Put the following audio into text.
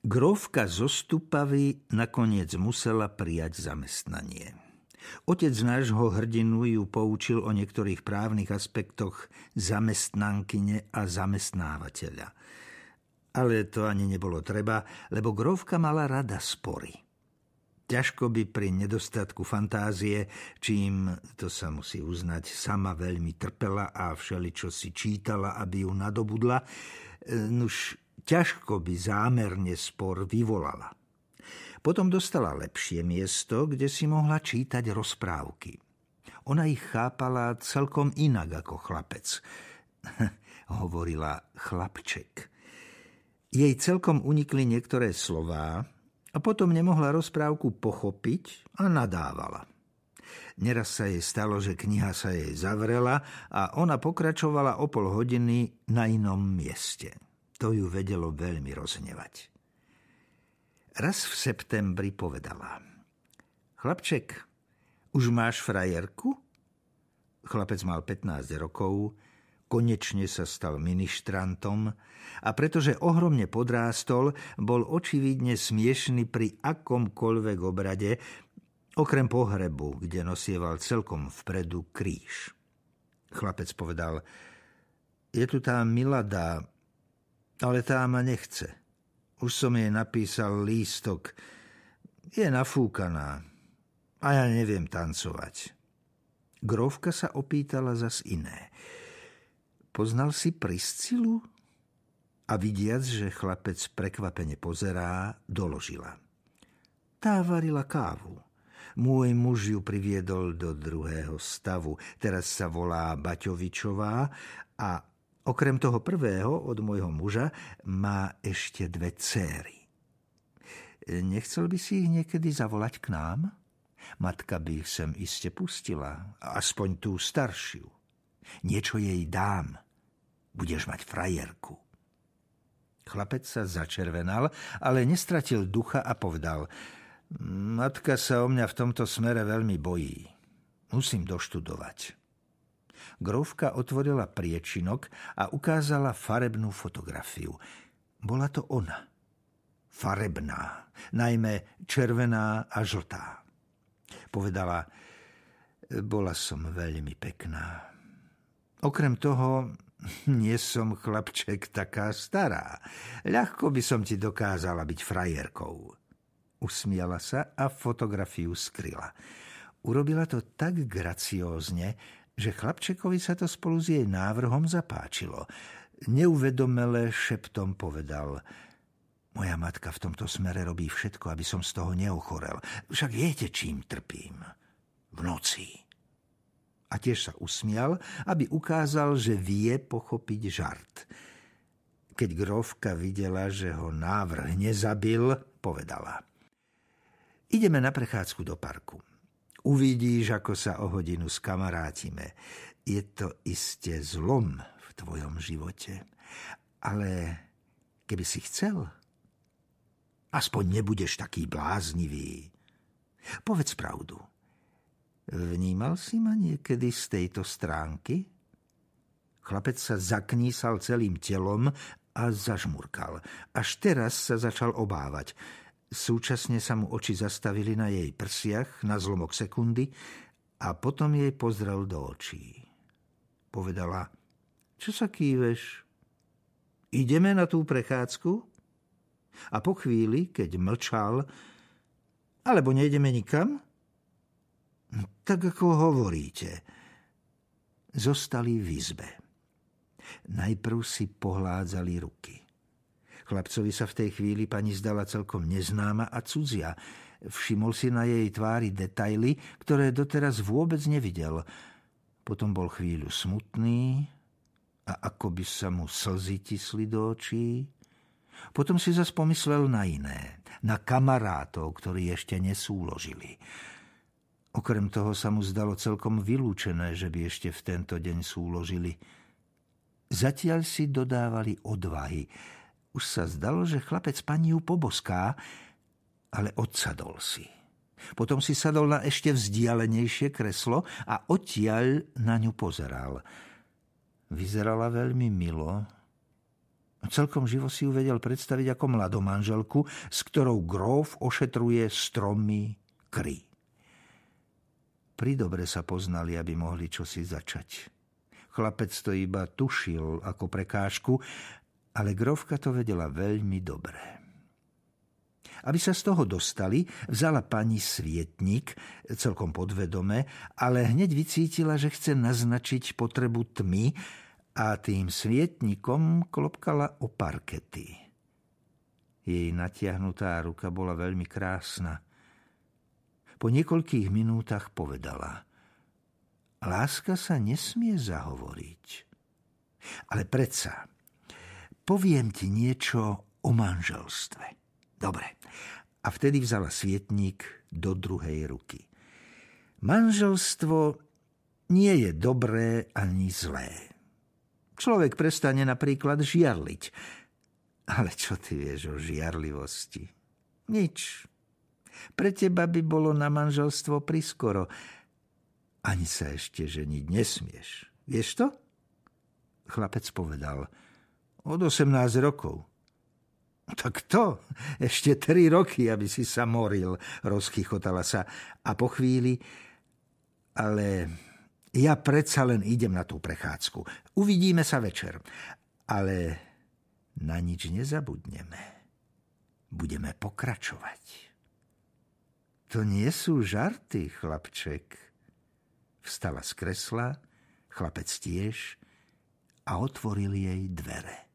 Grovka zo Stupavy nakoniec musela prijať zamestnanie. Otec nášho hrdinu ju poučil o niektorých právnych aspektoch zamestnankyne a zamestnávateľa. Ale to ani nebolo treba, lebo Grovka mala rada spory. Ťažko by pri nedostatku fantázie, čím, to sa musí uznať, sama veľmi trpela a všeličo si čítala, aby ju nadobudla, nuž ťažko by zámerne spor vyvolala. Potom dostala lepšie miesto, kde si mohla čítať rozprávky. Ona ich chápala celkom inak ako chlapec. Hovorila chlapček. Jej celkom unikli niektoré slová a potom nemohla rozprávku pochopiť a nadávala. Neraz sa jej stalo, že kniha sa jej zavrela a ona pokračovala o pol hodiny na inom mieste. To ju vedelo veľmi roznevať. Raz v septembri povedala. Chlapček, už máš frajerku? Chlapec mal 15 rokov, konečne sa stal ministrantom a pretože ohromne podrástol, bol očividne smiešný pri akomkoľvek obrade, okrem pohrebu, kde nosieval celkom vpredu kríž. Chlapec povedal, je tu tá Milada, ale tá ma nechce. Už som jej napísal lístok. Je nafúkaná a ja neviem tancovať. Grovka sa opýtala zas iné. Poznal si Priscilu? A vidiac, že chlapec prekvapene pozerá, doložila. Tá varila kávu. Môj muž ju priviedol do druhého stavu. Teraz sa volá Baťovičová a Okrem toho prvého od môjho muža má ešte dve céry. Nechcel by si ich niekedy zavolať k nám? Matka by ich sem iste pustila, aspoň tú staršiu. Niečo jej dám. Budeš mať frajerku. Chlapec sa začervenal, ale nestratil ducha a povedal Matka sa o mňa v tomto smere veľmi bojí. Musím doštudovať. Grovka otvorila priečinok a ukázala farebnú fotografiu. Bola to ona. Farebná, najmä červená a žltá. Povedala, bola som veľmi pekná. Okrem toho, nie som chlapček taká stará. Ľahko by som ti dokázala byť frajerkou. Usmiala sa a fotografiu skryla. Urobila to tak graciózne, že chlapčekovi sa to spolu s jej návrhom zapáčilo. Neuvedomele šeptom povedal Moja matka v tomto smere robí všetko, aby som z toho neochorel. Však viete, čím trpím. V noci. A tiež sa usmial, aby ukázal, že vie pochopiť žart. Keď grovka videla, že ho návrh nezabil, povedala. Ideme na prechádzku do parku. Uvidíš, ako sa o hodinu skamarátime. Je to iste zlom v tvojom živote. Ale keby si chcel, aspoň nebudeš taký bláznivý. Povedz pravdu. Vnímal si ma niekedy z tejto stránky? Chlapec sa zaknísal celým telom a zažmurkal. Až teraz sa začal obávať – Súčasne sa mu oči zastavili na jej prsiach na zlomok sekundy a potom jej pozrel do očí. Povedala, čo sa kýveš? Ideme na tú prechádzku? A po chvíli, keď mlčal, alebo nejdeme nikam? Tak ako hovoríte. Zostali v izbe. Najprv si pohládzali ruky. Chlapcovi sa v tej chvíli pani zdala celkom neznáma a cudzia. Všimol si na jej tvári detaily, ktoré doteraz vôbec nevidel. Potom bol chvíľu smutný a ako by sa mu slzy tisli do očí. Potom si zas pomyslel na iné, na kamarátov, ktorí ešte nesúložili. Okrem toho sa mu zdalo celkom vylúčené, že by ešte v tento deň súložili. Zatiaľ si dodávali odvahy, už sa zdalo, že chlapec pani ju poboská, ale odsadol si. Potom si sadol na ešte vzdialenejšie kreslo a odtiaľ na ňu pozeral. Vyzerala veľmi milo Celkom živo si ju vedel predstaviť ako mladomanželku, s ktorou gróf ošetruje stromy kry. Pridobre sa poznali, aby mohli čosi začať. Chlapec to iba tušil ako prekážku, ale grovka to vedela veľmi dobre. Aby sa z toho dostali, vzala pani svietnik, celkom podvedome, ale hneď vycítila, že chce naznačiť potrebu tmy, a tým svietnikom klopkala o parkety. Jej natiahnutá ruka bola veľmi krásna. Po niekoľkých minútach povedala Láska sa nesmie zahovoriť. Ale predsa, poviem ti niečo o manželstve. Dobre. A vtedy vzala svietnik do druhej ruky. Manželstvo nie je dobré ani zlé. Človek prestane napríklad žiarliť. Ale čo ty vieš o žiarlivosti? Nič. Pre teba by bolo na manželstvo priskoro. Ani sa ešte ženiť nesmieš. Vieš to? Chlapec povedal. Od 18 rokov. Tak to, ešte tri roky, aby si sa moril, rozchychotala sa. A po chvíli, ale ja predsa len idem na tú prechádzku. Uvidíme sa večer. Ale na nič nezabudneme. Budeme pokračovať. To nie sú žarty, chlapček. Vstala z kresla, chlapec tiež a otvoril jej dvere.